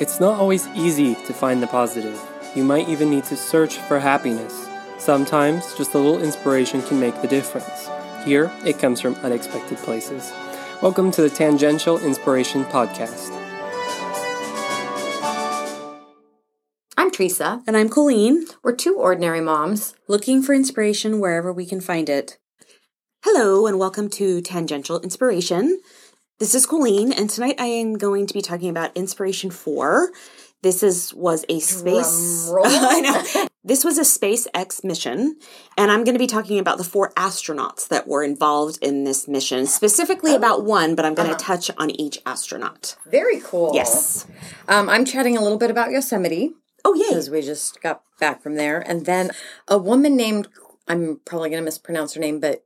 It's not always easy to find the positive. You might even need to search for happiness. Sometimes just a little inspiration can make the difference. Here, it comes from unexpected places. Welcome to the Tangential Inspiration Podcast. I'm Teresa. And I'm Colleen, We're two ordinary moms. looking for inspiration wherever we can find it. Hello, and welcome to Tangential Inspiration. This is Colleen, and tonight I am going to be talking about Inspiration 4. This is was a space. I know. This was a SpaceX mission, and I'm going to be talking about the four astronauts that were involved in this mission, specifically about one, but I'm going to touch on each astronaut. Very cool. Yes. Um, I'm chatting a little bit about Yosemite Oh, yeah. because we just got back from there. And then a woman named, I'm probably going to mispronounce her name, but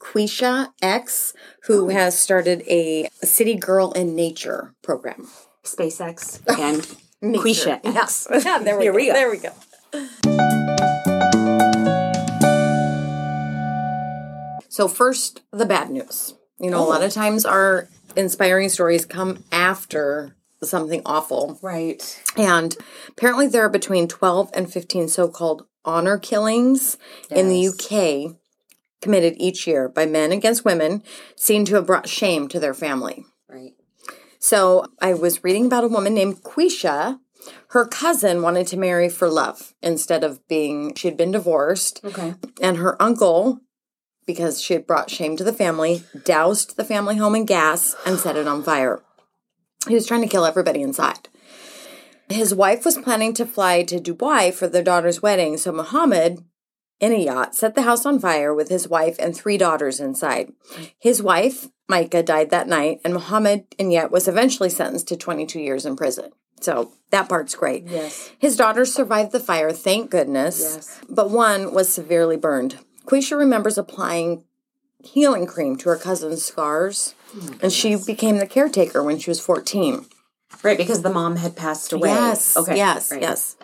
Kwesia X, who has started a City Girl in Nature program. SpaceX and Kwesia Yeah. X. Yeah, there we Here go. we go. There we go. So first, the bad news. You know, a lot oh. of times our inspiring stories come after something awful. Right. And apparently there are between 12 and 15 so-called honor killings in the UK committed each year by men against women seen to have brought shame to their family. Right. So I was reading about a woman named Kwesia. Her cousin wanted to marry for love instead of being, she had been divorced. Okay. And her uncle, because she had brought shame to the family, doused the family home in gas and set it on fire. He was trying to kill everybody inside. His wife was planning to fly to Dubai for their daughter's wedding, so Muhammad, Inayat, set the house on fire with his wife and three daughters inside. His wife, Micah, died that night, and Muhammad, Inayat, was eventually sentenced to 22 years in prison. So that part's great. Yes. His daughters survived the fire, thank goodness. Yes. But one was severely burned. Kwesia remembers applying healing cream to her cousin's scars, hmm. and she became the caretaker when she was 14. Right, because the mom had passed away. Yes. Okay. Yes. right. Yes.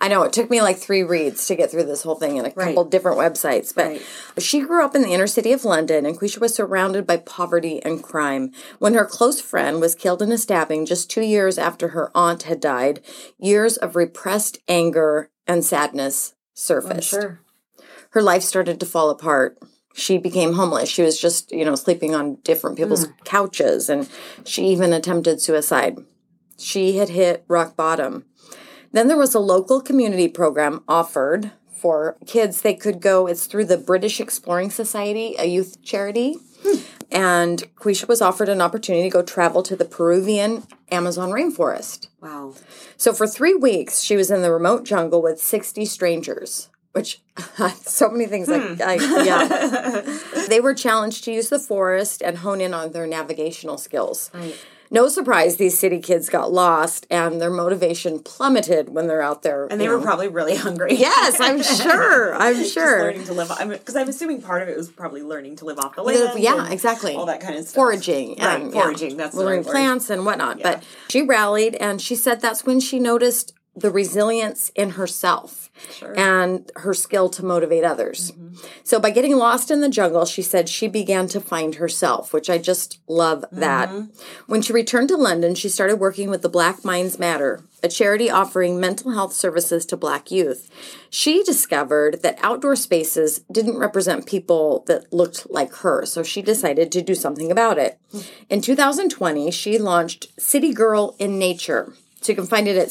I know it took me like three reads to get through this whole thing in a couple different websites, but Right. she grew up in the inner city of London and Kwesia was surrounded by poverty and crime. When her close friend was killed in a stabbing just two years after her aunt had died, years of repressed anger and sadness surfaced Sure. her life started to fall apart. She became homeless. She was just, you know, sleeping on different people's hmm. couches and she even attempted suicide. She had hit rock bottom. Then there was a local community program offered for kids. They could go, it's through the British Exploring Society, a youth charity. And Kwesia was offered an opportunity to go travel to the Peruvian Amazon rainforest. Wow. So for three weeks, she was in the remote jungle with 60 strangers, which so many things like, hmm. I, yeah. they were challenged to use the forest and hone in on their navigational skills. Right. No surprise, these city kids got lost and their motivation plummeted when they're out there. And they you were probably really hungry. Yes, I'm sure. I'm Just sure. learning to live because I'm, assuming part of it was probably learning to live off the land. yeah, exactly. All that kind of stuff. Foraging, Right, and, yeah, foraging. That's the growing right plants and whatnot. Yeah. But she rallied, and she said that's when she noticed the resilience in herself and her skill to motivate others. Mm-hmm. So by getting lost in the jungle, she said she began to find herself, which I just love that. Mm-hmm. When she returned to London, she started working with the Black Minds Matter, a charity offering mental health services to black youth. She discovered that outdoor spaces didn't represent people that looked like her, so she decided to do something about it. In 2020, she launched City Girl in Nature. So you can find it at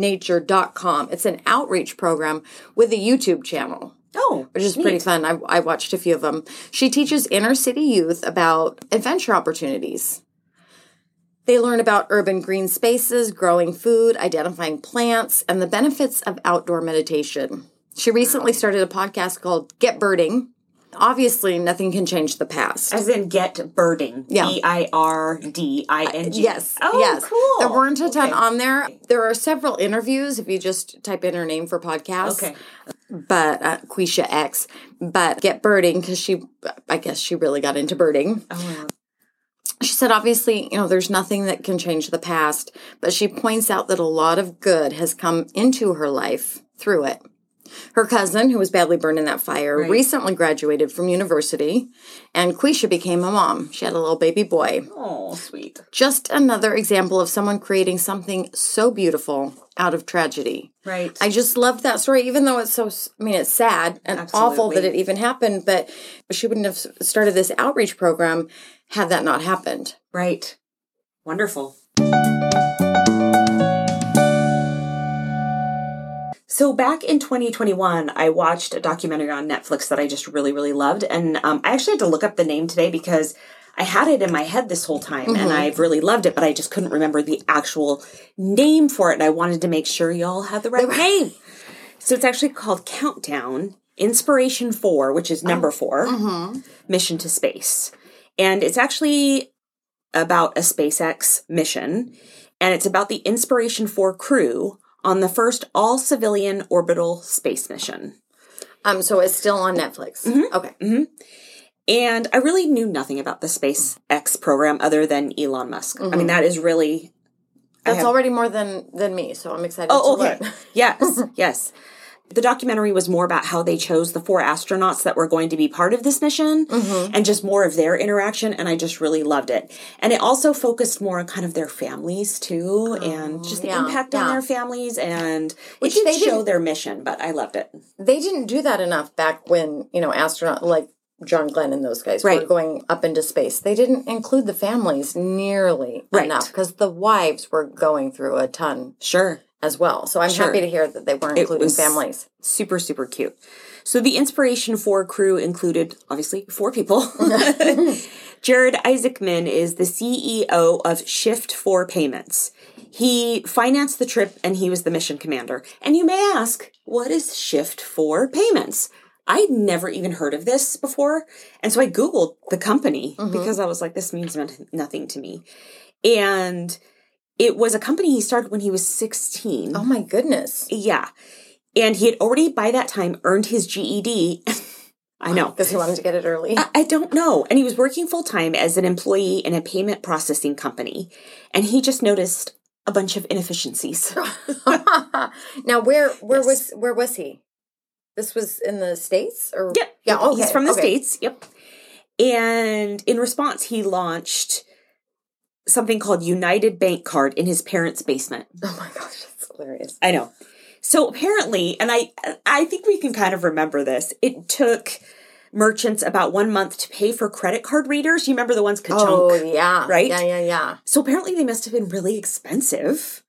citygirlnature.com. It's an outreach program with a YouTube channel Oh, which is pretty fun. I, I watched a few of them. She teaches inner city youth about adventure opportunities. They learn about urban green spaces, growing food, identifying plants, and the benefits of outdoor meditation. She recently started a podcast called Get Birding. Obviously, nothing can change the past. As in get birding. Yeah. B I R D I N G. Yes. Oh, yes. cool. There weren't a ton Okay. on there. There are several interviews if you just type in her name for podcasts. Okay. But uh, Kwesia X. But get birding because she, I guess she really got into birding. Oh, She said, obviously, you know, there's nothing that can change the past, but she points out that a lot of good has come into her life through it. Her cousin, who was badly burned in that fire, Right. recently graduated from university, and Kwesia became a mom. She had a little baby boy. Oh, sweet. Just another example of someone creating something so beautiful out of tragedy. Right. I just loved that story, even though it's so, I mean, it's sad and awful that it even happened, but she wouldn't have started this outreach program had that not happened. right. Wonderful. So back in 2021, I watched a documentary on Netflix that I just really, really loved, and um, I actually had to look up the name today because I had it in my head this whole time, and I've really loved it, but I just couldn't remember the actual name for it, and I wanted to make sure y'all had the right name. So it's actually called Countdown Inspiration 4, which is number 4 Mission to Space. And it's actually about a SpaceX mission, and it's about the Inspiration 4 crew on the first all civilian orbital space mission. Um, so it's still on Netflix. Mm-hmm. Okay. And I really knew nothing about the SpaceX program other than Elon Musk. I mean, that is really. That's have- already more than than me, so I'm excited Oh, to okay. learn. yes, yes. The documentary was more about how they chose the four astronauts that were going to be part of this mission Mm-hmm. and just more of their interaction. And I just really loved it. And it also focused more on kind of their families too and just the Oh, yeah, impact on yeah. their families. And Which it they did show didn't- their mission, but I loved it. They didn't do that enough back when, you know, astronaut like John Glenn and those guys were going up into space. They didn't include the families nearly Right. enough because the wives were going through a ton Sure. as well. So I'm Sure. happy to hear that they weren't including families. super super cute so the inspiration 4 crew included obviously four people jared isaacman is the ceo of Shift4 Payments he financed the trip and he was the mission commander and you may ask what is Shift4 Payments I'd never even heard of this before. And so I Googled the company mm-hmm. because I was like, this means nothing to me. And it was a company he started when he was 16. Oh my goodness. Yeah. And he had already by that time earned his GED. I know. Because he wanted to get it early. I, I don't know. And he was working full time as an employee in a payment processing company. And he just noticed a bunch of inefficiencies. now where where was where was he? This was in the States or Yep. Yeah, okay. He's from the okay. States. Yep. And in response, he launched something called United Bank Card in his parents' basement. Oh my gosh, that's hilarious. I know. So apparently, and I I think we can kind of remember this. It took merchants about one month to pay for credit card readers. You remember the ones ka-chunk? Oh yeah. right? Yeah, yeah, yeah. So apparently they must have been really expensive.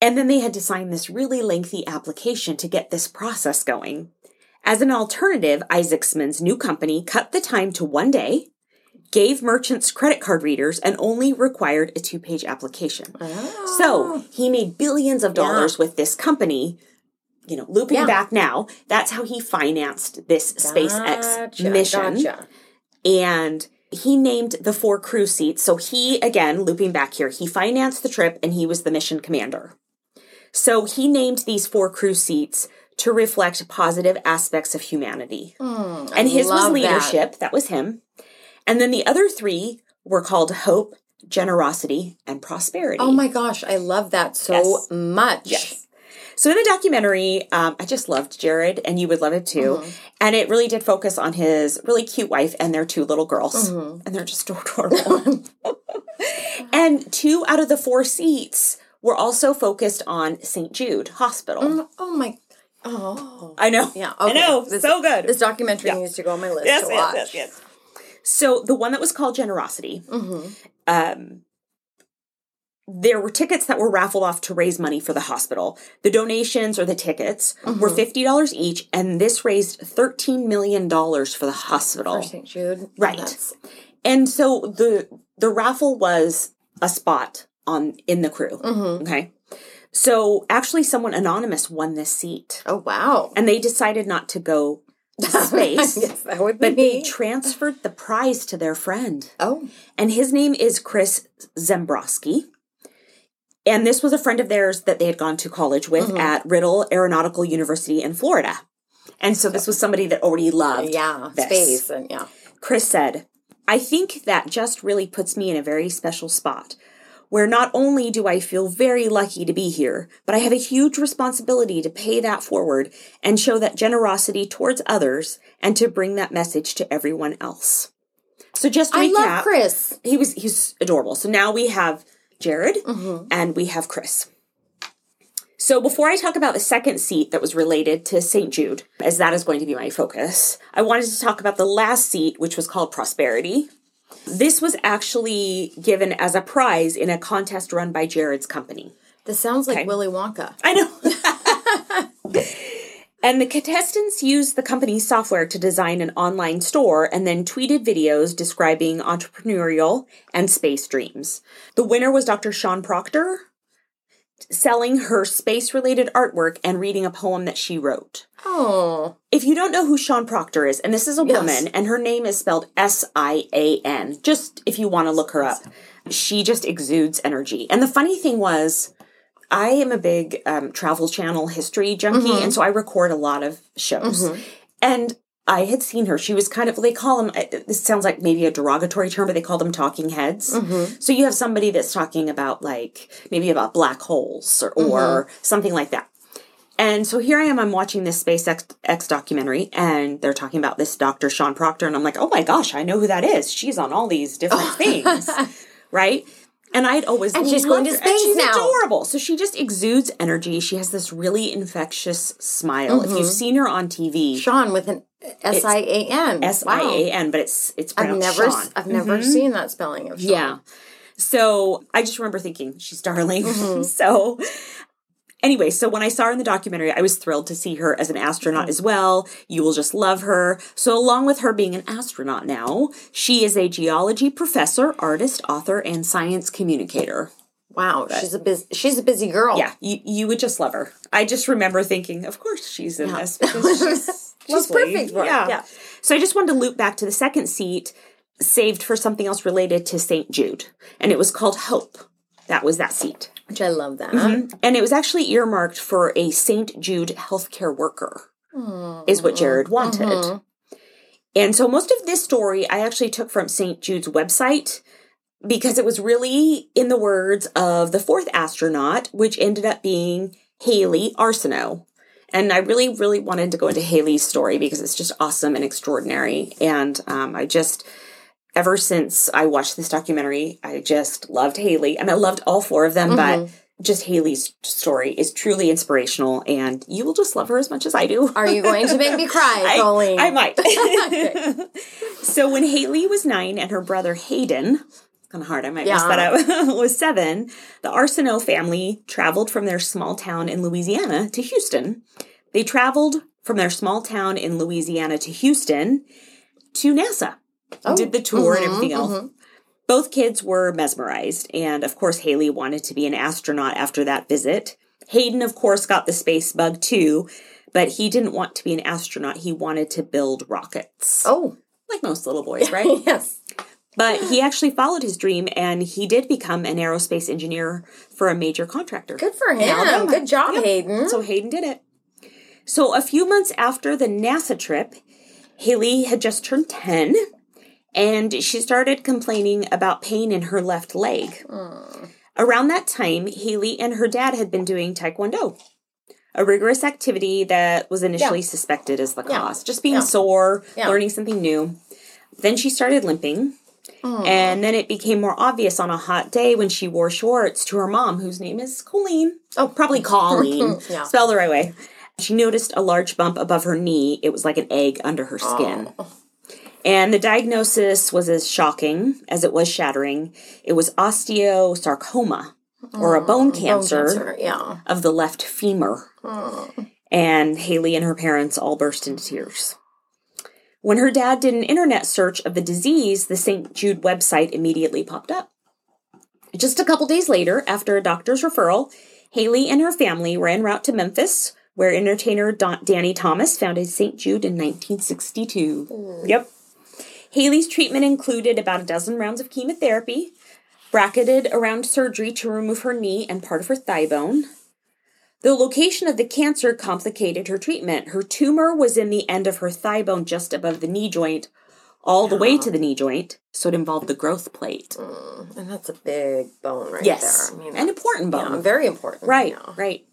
And then they had to sign this really lengthy application to get this process going. As an alternative, Isaacman's new company cut the time to one day, gave merchants credit card readers, and only required a two page application. Ah. So he made billions of dollars with this company. You know, looping Yeah. back now, that's how he financed this SpaceX mission Gotcha. and he named the four crew seats. So he, again, looping back here, he financed the trip and he was the mission commander. So he named these four crew seats to reflect positive aspects of humanity. and his was love that. leadership, that. was him. And then the other three were called hope, generosity, and prosperity. Oh my gosh, I love that so Yes. much. Yes. So in the documentary, um, I just loved Jared, and you would love it too. Mm-hmm. And it really did focus on his really cute wife and their two little girls, Mm-hmm. and they're just adorable. and two out of the four seats were also focused on St. Jude Hospital. Oh my. Oh. I know. Yeah. I okay. know. This- so good. This documentary needs to go on my list yes, to yes, watch. yes, yes. So the one that was called Generosity, Mm-hmm. um, there were tickets that were raffled off to raise money for the hospital. The donations or the tickets Mm-hmm. were fifty dollars each, and this raised thirteen million dollars for the hospital. For St. Jude. Right. That's- And so the the raffle was a spot on in the crew. Mm-hmm. Okay. So actually, someone anonymous won this seat, oh wow. and they decided not to go to space. yes, that would be But they transferred the prize to their friend. oh. And his name is Chris Sembroski. And this was a friend of theirs that they had gone to college with Mm-hmm. at Riddle Aeronautical University in Florida. And so this was somebody that already loved Yeah. this. Space and yeah. Chris said, I think that just really puts me in a very special spot where not only do I feel very lucky to be here, but I have a huge responsibility to pay that forward and show that generosity towards others and to bring that message to everyone else. So just to I recap, love Chris. he was he's adorable. So now we have Jared Mm-hmm. and we have Chris. So before I talk about the second seat that was related to St. Jude, as that is going to be my focus, I wanted to talk about the last seat, which was called Prosperity. This was actually given as a prize in a contest run by Jared's company. This sounds like Okay. Willy Wonka. I know. and the contestants used the company's software to design an online store and then tweeted videos describing entrepreneurial and space dreams. The winner was Dr. Sian Proctor, selling her space related artwork and reading a poem that she wrote. Oh, If you don't know who Sian Proctor is, and this is a Yes. woman, and her name is spelled S I A N, just if you want to look her up, she just exudes energy. And the funny thing was, I am a big um, travel channel history junkie, Mm-hmm. and so I record a lot of shows. And I had seen her. She was kind of, they call them, uh, this sounds like maybe a derogatory term, but they call them talking heads. Mm-hmm. So you have somebody that's talking about, like, maybe about black holes or, or Mm-hmm. something like that. And so here I am, I'm watching this SpaceX X documentary, and they're talking about this Dr. Sian Proctor, and I'm like, oh my gosh, I know who that is. She's on all these different things, right? And I'd always And she's going to loved her, and space she's now. adorable. So she just exudes energy. She has this really infectious smile. If Mm-hmm. you've seen her on TV, Sean with an S I A N. S I A N, but it's it's I've never, Sean. I've never seen that spelling of Sean. Yeah. So I just remember thinking, she's darling. Mm-hmm. so anyway, so when I saw her in the documentary, I was thrilled to see her as an astronaut as well. You will just love her. So along with her being an astronaut now, she is a geology professor, artist, author, and science communicator. Wow, she's a busy, she's a busy girl. Yeah, you, you would just love her. I just remember thinking, of course she's in Yeah. this because she's, She's perfect for it, yeah. So I just wanted to loop back to the second seat, saved for something else related to St. Jude, and it was called Hope. That was that seat. Which I love that. Mm-hmm. And it was actually earmarked for a St. Jude healthcare worker, is what Jared mm-hmm. wanted. Mm-hmm. And so most of this story I actually took from St. Jude's website because it was really in the words of the fourth astronaut, which ended up being Hayley Arceneaux. And I really, really wanted to go into Hayley's story because it's just awesome and extraordinary. And um, I just, ever since I watched this documentary, I just loved Hayley. And I loved all four of them, but mm-hmm. just Hayley's story is truly inspirational. And you will just love her as much as I do. Are you going to make me cry, I- Colleen? I, might. so when Hayley was nine and her brother Hayden, kind of hard, I might mess that up, was seven, the Arceneaux family traveled from their small town in Louisiana to Houston. They traveled from their small town in Louisiana to Houston to NASA. Oh, did the tour and everything else. Both kids were mesmerized, and of course, Hayley wanted to be an astronaut after that visit. Hayden, of course, got the space bug too, but he didn't want to be an astronaut. He wanted to build rockets. oh, Like most little boys, right? yes. but he actually followed his dream and he did become an aerospace engineer for a major contractor. Good for him. Good job. Hayden. So Hayden did it. So a few months after the NASA trip, Hayley had just turned 10 and she started complaining about pain in her left leg. Around that time, Hayley and her dad had been doing Taekwondo, a rigorous activity that was initially Yeah. suspected as the Yeah. cause. Just being Yeah. sore, learning something new. Then she started limping. Mm. And then it became more obvious on a hot day when she wore shorts to her mom, whose name is Colleen. Oh, probably Colleen. Spelled the right way. She noticed a large bump above her knee. It was like an egg under her skin. Oh. And the diagnosis was as shocking as it was shattering. It was osteosarcoma, or a bone oh, Bone cancer, cancer, Yeah. of the left femur. Oh. And Hayley and her parents all burst into tears. When her dad did an internet search of the disease, the St. Jude website immediately popped up. Just a couple days later, after a doctor's referral, Hayley and her family were en route to Memphis, where entertainer Don- Danny Thomas founded St. Jude in 1962. Yep. Hayley's treatment included about a dozen rounds of chemotherapy, bracketed around surgery to remove her knee and part of her thigh bone. The location of the cancer complicated her treatment. Her tumor was in the end of her thigh bone just above the knee joint, all the way to the knee joint, so it involved the growth plate. Mm, and that's a big bone right Yes, there. I mean, an important bone. Yeah, very important. Right, yeah. right.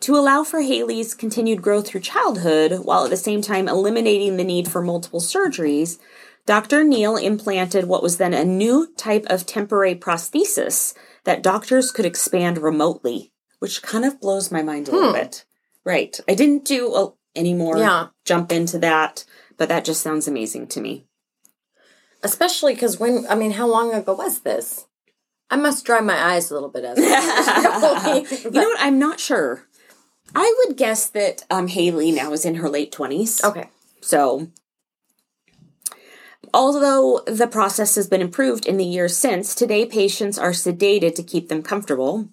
To allow for Hayley's continued growth through childhood, while at the same time eliminating the need for multiple surgeries, Dr. Neel implanted what was then a new type of temporary prosthesis that doctors could expand remotely, which kind of blows my mind a little bit. Right. I didn't do a, any more Yeah. jump into that, but that just sounds amazing to me. Especially because when, I mean, how long ago was this? I must dry my eyes a little bit as I You know what? I'm not sure. I would guess that um, Hayley now is in her late 20s. Okay. So, although the process has been improved in the years since, today patients are sedated to keep them comfortable.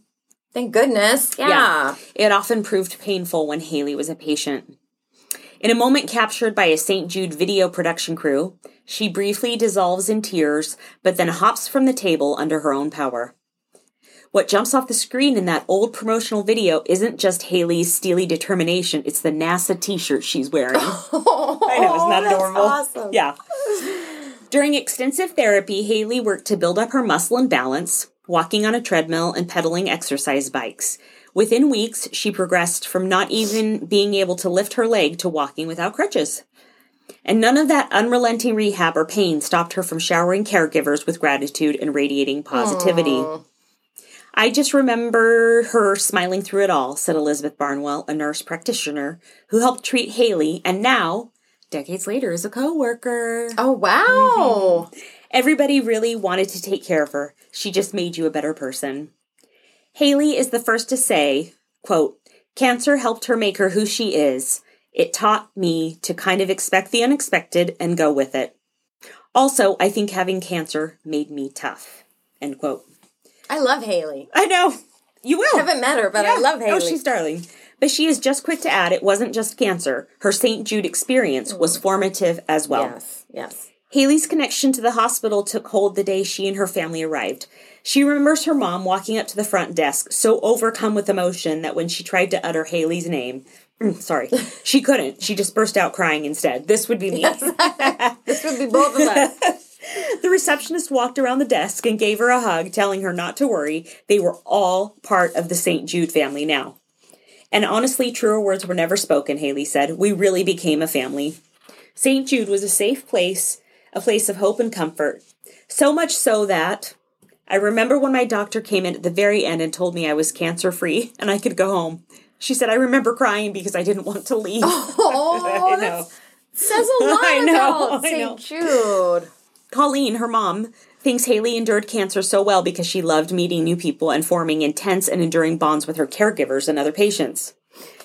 Thank goodness. Yeah. It often proved painful when Hayley was a patient. In a moment captured by a St. Jude video production crew, she briefly dissolves in tears, but then hops from the table under her own power. What jumps off the screen in that old promotional video isn't just Hayley's steely determination, it's the NASA t shirt she's wearing. I know, isn't that oh, that's adorable? awesome. Yeah. During extensive therapy, Hayley worked to build up her muscle and balance, walking on a treadmill and pedaling exercise bikes. Within weeks, she progressed from not even being able to lift her leg to walking without crutches. And none of that unrelenting rehab or pain stopped her from showering caregivers with gratitude and radiating positivity. I just remember her smiling through it all, said Elizabeth Barnwell, a nurse practitioner who helped treat Hayley and now, decades later, is a coworker. Oh, wow. Mm-hmm. Everybody really wanted to take care of her. She just made you a better person. Hayley is the first to say, quote, Cancer helped her make her who she is. It taught me to kind of expect the unexpected and go with it. Also, I think having cancer made me tough. End quote. I love Hayley. I know. You will. I haven't met her, but I love oh, Hayley. Oh, she's darling. But she is just quick to add it wasn't just cancer. Her St. Jude experience was formative as well. yes, yes. Hayley's connection to the hospital took hold the day she and her family arrived. She remembers her mom walking up to the front desk, so overcome with emotion that when she tried to utter Hayley's name, mm, sorry, she couldn't. She just burst out crying instead. This would be me. This would be both of us. The receptionist walked around the desk and gave her a hug, telling her not to worry. They were all part of the St. Jude family now. And honestly, truer words were never spoken, Hayley said. We really became a family. St. Jude was a safe place, a place of hope and comfort. So much so that I remember when my doctor came in at the very end and told me I was cancer free and I could go home. She said, I remember crying because I didn't want to leave. Oh, I that know. says a lot I know, about St. Jude. Colleen, her mom, thinks Hayley endured cancer so well because she loved meeting new people and forming intense and enduring bonds with her caregivers and other patients.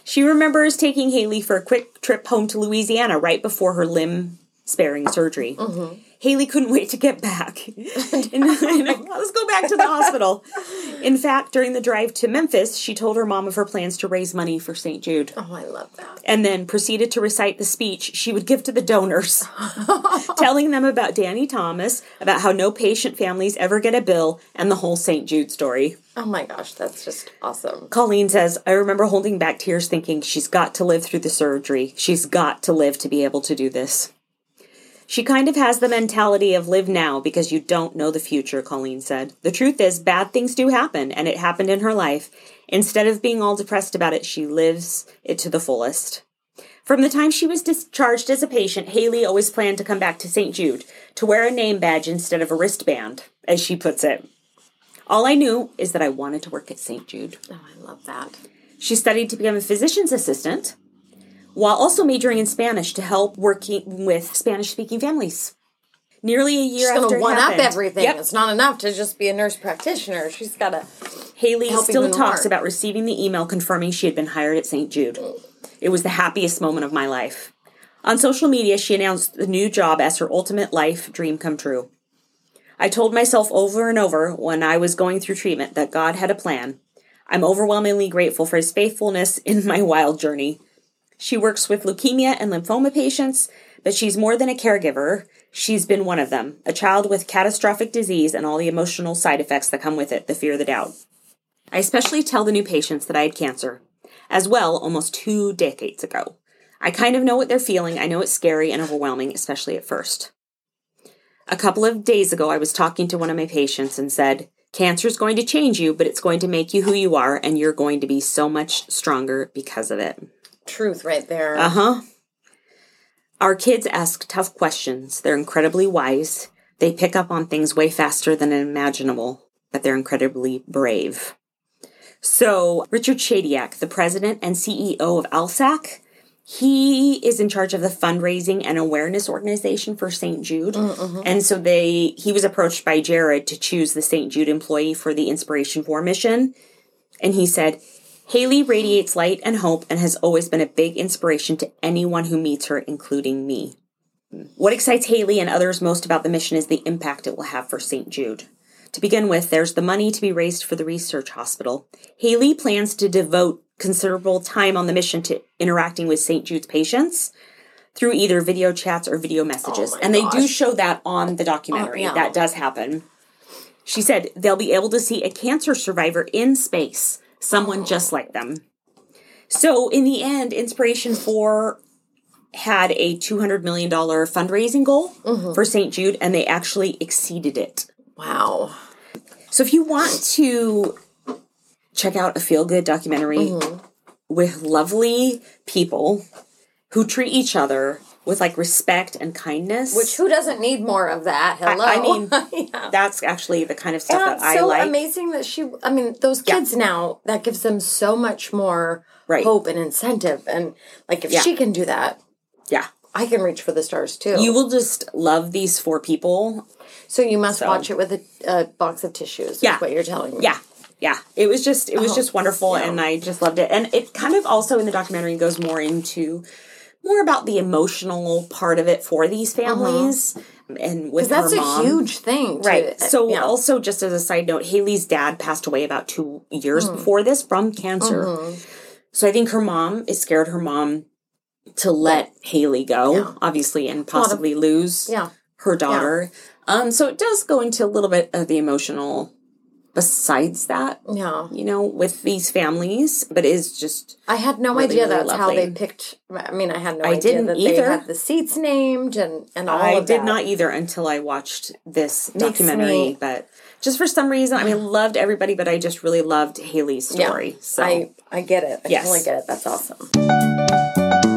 She remembers taking Hayley for a quick trip home to Louisiana right before her limb sparing surgery. Mm-hmm. Hayley couldn't wait to get back. And, I let's go back to the hospital. In fact, during the drive to Memphis, she told her mom of her plans to raise money for St. Jude Oh, I love that. and then proceeded to recite the speech she would give to the donors, telling them about Danny Thomas, about how no patient families ever get a bill, and the whole St. Jude story. Oh my gosh, that's just awesome. Colleen says, I remember holding back tears thinking she's got to live through the surgery. She's got to live to be able to do this. She kind of has the mentality of live now because you don't know the future, Colleen said. The truth is, bad things do happen, and it happened in her life. Instead of being all depressed about it, she lives it to the fullest. From the time she was discharged as a patient, Hayley always planned to come back to St. Jude to wear a name badge instead of a wristband, as she puts it. All I knew is that I wanted to work at St. Jude. Oh, I love that. She studied to become a physician's assistant while also majoring in Spanish to help working with Spanish speaking families. Nearly a year She's after going to it one up everything. Yep. It's not enough to just be a nurse practitioner. She's got to. Hayley still talks about receiving the email confirming she had been hired at St. Jude. It was the happiest moment of my life. On social media, she announced the new job as her ultimate life dream come true. I told myself over and over when I was going through treatment that God had a plan. I'm overwhelmingly grateful for his faithfulness in my wild journey. She works with leukemia and lymphoma patients, but she's more than a caregiver. She's been one of them, a child with catastrophic disease and all the emotional side effects that come with it, the fear, the doubt. I especially tell the new patients that I had cancer, as well, almost two decades ago. I kind of know what they're feeling. I know it's scary and overwhelming, especially at first. A couple of days ago, I was talking to one of my patients and said, Cancer is going to change you, but it's going to make you who you are, and you're going to be so much stronger because of it. Truth right there. Uh huh. Our kids ask tough questions. They're incredibly wise. They pick up on things way faster than imaginable, but they're incredibly brave. So, Richard Shadyac, the president and CEO of ALSAC, he is in charge of the fundraising and awareness organization for St. Jude. And so they he was approached by Jared to choose the St. Jude employee for the Inspiration 4 mission. And he said, Hayley radiates light and hope and has always been a big inspiration to anyone who meets her, including me. What excites Hayley and others most about the mission is the impact it will have for St. Jude. To begin with, there's the money to be raised for the research hospital. Hayley plans to devote considerable time on the mission to interacting with St. Jude's patients through either video chats or video messages. Oh my and they do show that on the documentary. Oh, yeah. That does happen. She said they'll be able to see a cancer survivor in space, someone just like them. So, in the end, Inspiration 4 had a $200 million fundraising goal Mm-hmm. for St. Jude, and they actually exceeded it. Wow. So, if you want to check out a feel good documentary Mm-hmm. with lovely people who treat each other with like respect and kindness, Which who doesn't need more of that? Hello. I mean, yeah. that's actually the kind of stuff And that I so like. amazing that she. I mean, those Yeah. kids now that gives them so much more Right. hope and incentive. And like, if Yeah. she can do that, Yeah. I can reach for the stars too. You will just love these four people. so you must So- watch it with a, a box of tissues. Yeah. is what you're telling me. Yeah. Yeah. It was just it was Oh, just wonderful yeah. and I just loved it. And it kind of also in the documentary goes more into more about the emotional part of it for these families and with that's her a huge thing, to- Right. So yeah. also just as a side note, Hayley's dad passed away about two years Hmm. before this from cancer. Mm-hmm. So I think her mom is scared her mom to let Hayley go, Yeah. obviously, and possibly lose yeah, her daughter. Um, so it does go into a little bit of the emotional besides that, yeah. you know, with these families, but it is just I had no Really, idea really that's how they picked. I mean, I had no I idea didn't that either. they had the seats named and and all I did that. not either until I watched this Makes documentary, me- but just for some reason, I mean, loved everybody, but I just really loved Hayley's Yeah. story. So I I get it. I Yes. totally get it. That's awesome.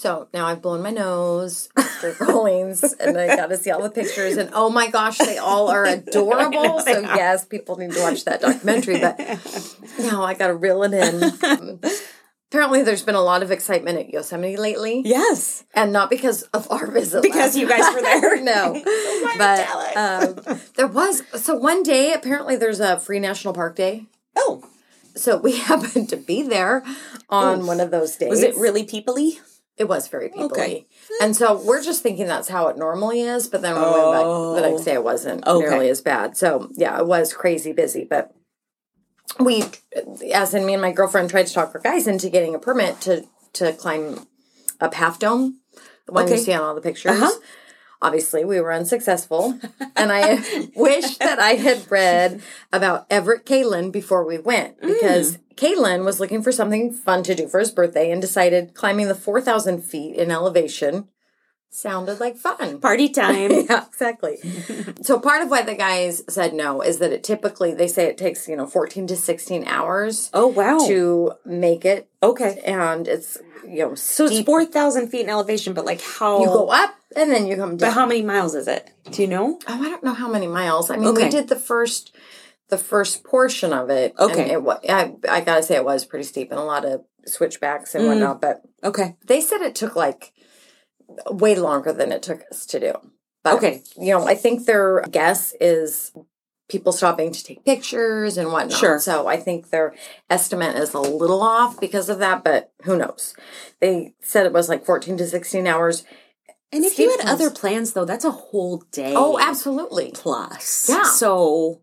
So now I've blown my nose after Colleen's, and I got to see all the pictures. And oh my gosh, they all are adorable. So yes, people need to watch that documentary. But now I got to reel it in. Apparently, there's been a lot of excitement at Yosemite lately, yes, and not because of our visit. because you guys were there. no, but um, there was so one day. Apparently, there's a free national park day. Oh, So we happened to be there on one of those days. was it really peoply? It was very people Okay. And so we're just thinking that's how it normally is, but then when we went back the next day, it wasn't Okay. nearly as bad. So yeah, it was crazy busy, but we, as in me and my girlfriend, tried to talk our guys into getting a permit to to climb up Half Dome, the one Okay. you see on all the pictures. Uh-huh. Obviously, we were unsuccessful, and I wish that I had read about Everett Kalin before we went because Kalin was looking for something fun to do for his birthday and decided climbing the four thousand feet in elevation sounded like fun. Party time. Yeah, exactly. so part of why the guys said no is that it typically they say it takes you know fourteen to sixteen hours oh wow. to make it, okay. and it's you know So it's steep. four thousand feet in elevation, but like how? you go up and then you come down. But how many miles is it? Do you know? Oh, I don't know how many miles. I mean, Okay. we did the first, the first portion of it. and Okay. it was. I, I gotta say, it was pretty steep and a lot of switchbacks Mm. and whatnot. But Okay. they said it took like way longer than it took us to do. But, Okay. You know, I think their guess is people stopping to take pictures and whatnot. Sure. So I think their estimate is a little off because of that, but who knows? They said it was like 14 to 16 hours. And if you Steep had other plans, though, that's a whole day. Oh, absolutely. Plus. Yeah. So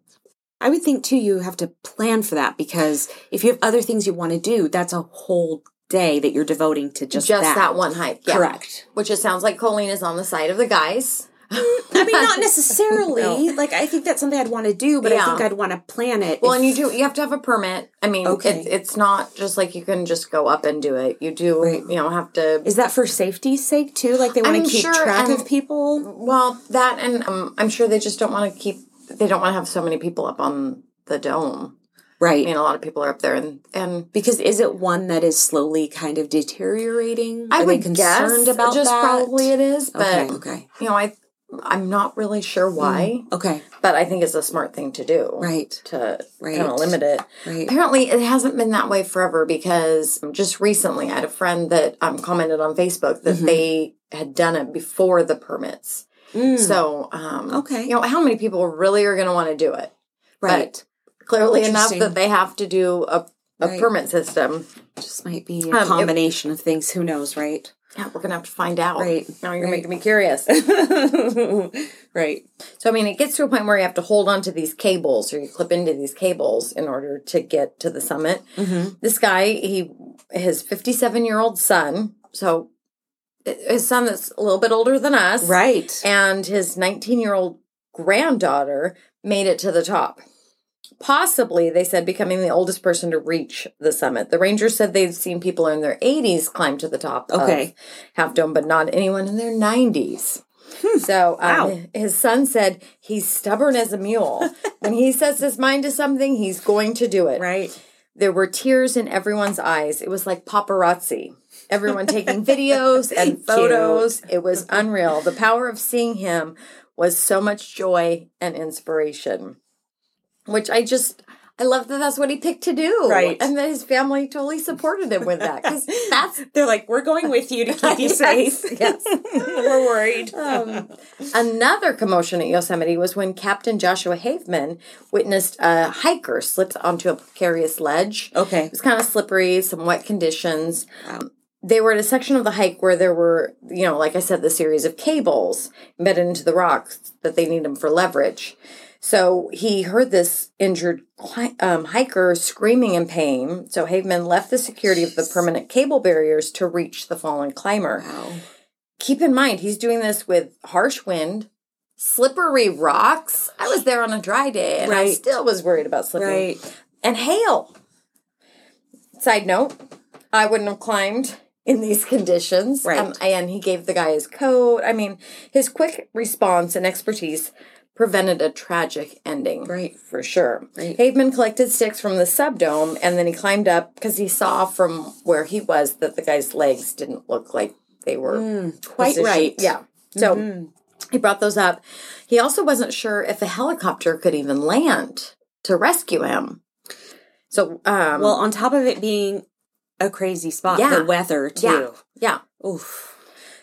I would think too, you have to plan for that because if you have other things you want to do, that's a whole day that you're devoting to just, Just that. that, one hike. Yeah. Correct. Which it sounds like Colleen is on the side of the guys. I mean, not necessarily. No. Like, I think that's something I'd want to do, but I think I'd want to plan it. Well, if- and you do. You have to have a permit. I mean, Okay. it's it's not just like you can just go up and do it. You do. Right. You know, have to. Is that for safety's sake too? Like they want to keep sure, track and- of people? Well, that and um, I'm sure they just don't want to keep. They don't want to have so many people up on the dome. Right. I mean, a lot of people are up there, and and because is it one that is slowly kind of deteriorating? I Are would they concerned guess about just that? probably it is. But Okay. Okay. you know, I I'm not really sure why, Okay. but I think it's a smart thing to do. Right. To Right. kind of limit it. Right. Apparently, it hasn't been that way forever because just recently I had a friend that um, commented on Facebook that Mm-hmm. they had done it before the permits. Mm. So, um, Okay. you know, how many people really are going to want to do it? right. Clearly enough that they have to do a, a Right. permit system. Just might be a Um, it- combination of things. Who knows, right? Yeah, we're going to have to find out. Right. Now you're Right. making me curious. right. So, I mean, it gets to a point where you have to hold onto these cables or you clip into these cables in order to get to the summit. Mm-hmm. This guy, he, his 57 year old son, so his son that's a little bit older than us, Right. and his 19 year old granddaughter made it to the top. Possibly, they said, becoming the oldest person to reach the summit. The Rangers said they'd seen people in their 80s climb to the top Okay. of Half Dome, but not anyone in their 90s. So um, his son said he's stubborn as a mule. when he sets his mind to something, he's going to do it. Right. There were tears in everyone's eyes. It was like paparazzi. Everyone taking videos and photos. It was unreal. The power of seeing him was so much joy and inspiration, which I just. I love that that's what he picked to do. Right. And that his family totally supported him with that. Because that's They're like, we're going with you to keep you safe. yes. we're worried. Um, another commotion at Yosemite was when Captain Joshua Haveman witnessed a hiker slip onto a precarious ledge. Okay. It was kind of slippery, some wet conditions. Um, they were at a section of the hike where there were, you know, like I said, the series of cables embedded into the rocks that they need them for leverage. So he heard this injured um, hiker screaming in pain. So Haveman left the security of the permanent cable barriers to reach the fallen climber Wow. keep in mind he's doing this with harsh wind slippery rocks i was there on a dry day and i still was worried about slipping Right. and hail side note i wouldn't have climbed in these conditions Right. Um, and he gave the guy his coat i mean his quick response and expertise prevented a tragic ending Right. for sure Right. haveman collected sticks from the subdome and then he climbed up because he saw from where he was that the guy's legs didn't look like they were Mm, quite positioned- right. Yeah. So Mhm. he brought those up. He also wasn't sure if a helicopter could even land to rescue him. So, um, Well, on top of it being a crazy spot, Yeah. the weather too. yeah, yeah. Oof.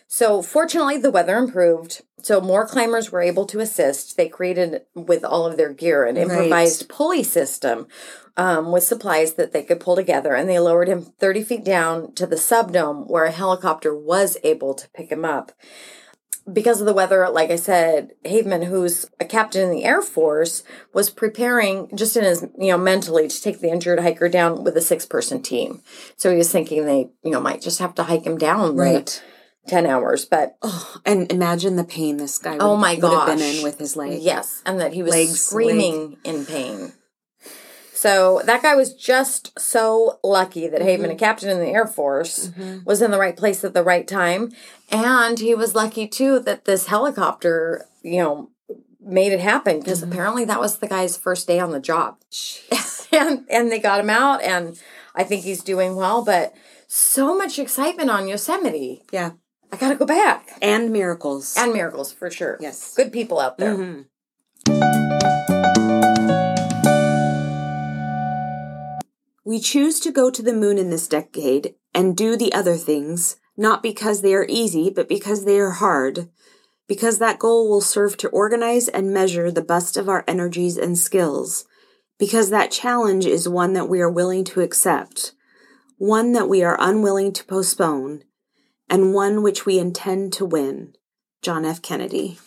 So fortunately, the weather improved. So more climbers were able to assist. They created with all of their gear an Right. improvised pulley system um, with supplies that they could pull together, and they lowered him 30 feet down to the subdome where a helicopter was able to pick him up. Because of the weather, like I said, Haveman, who's a captain in the Air Force, was preparing just in his, you know, mentally to take the injured hiker down with a six person team. So he was thinking they, you know, might just have to hike him down Right. 10 hours. But Oh, and imagine the pain this guy oh would, Oh my would have been in with his leg. Yes, and that he was Legs, screaming in pain. So that guy was just so lucky that mm-hmm. Haveman, a captain in the Air Force, mm-hmm. was in the right place at the right time. And he was lucky too that this helicopter, you know, made it happen because mm-hmm. apparently that was the guy's first day on the job. and and they got him out and I think he's doing well, but so much excitement on Yosemite. Yeah. I got to go back. And miracles. And miracles for sure. Yes. Good people out there. We choose to go to the moon in this decade and do the other things, not because they are easy, but because they are hard. Because that goal will serve to organize and measure the best of our energies and skills. Because that challenge is one that we are willing to accept, one that we are unwilling to postpone, and one which we intend to win. John F. Kennedy.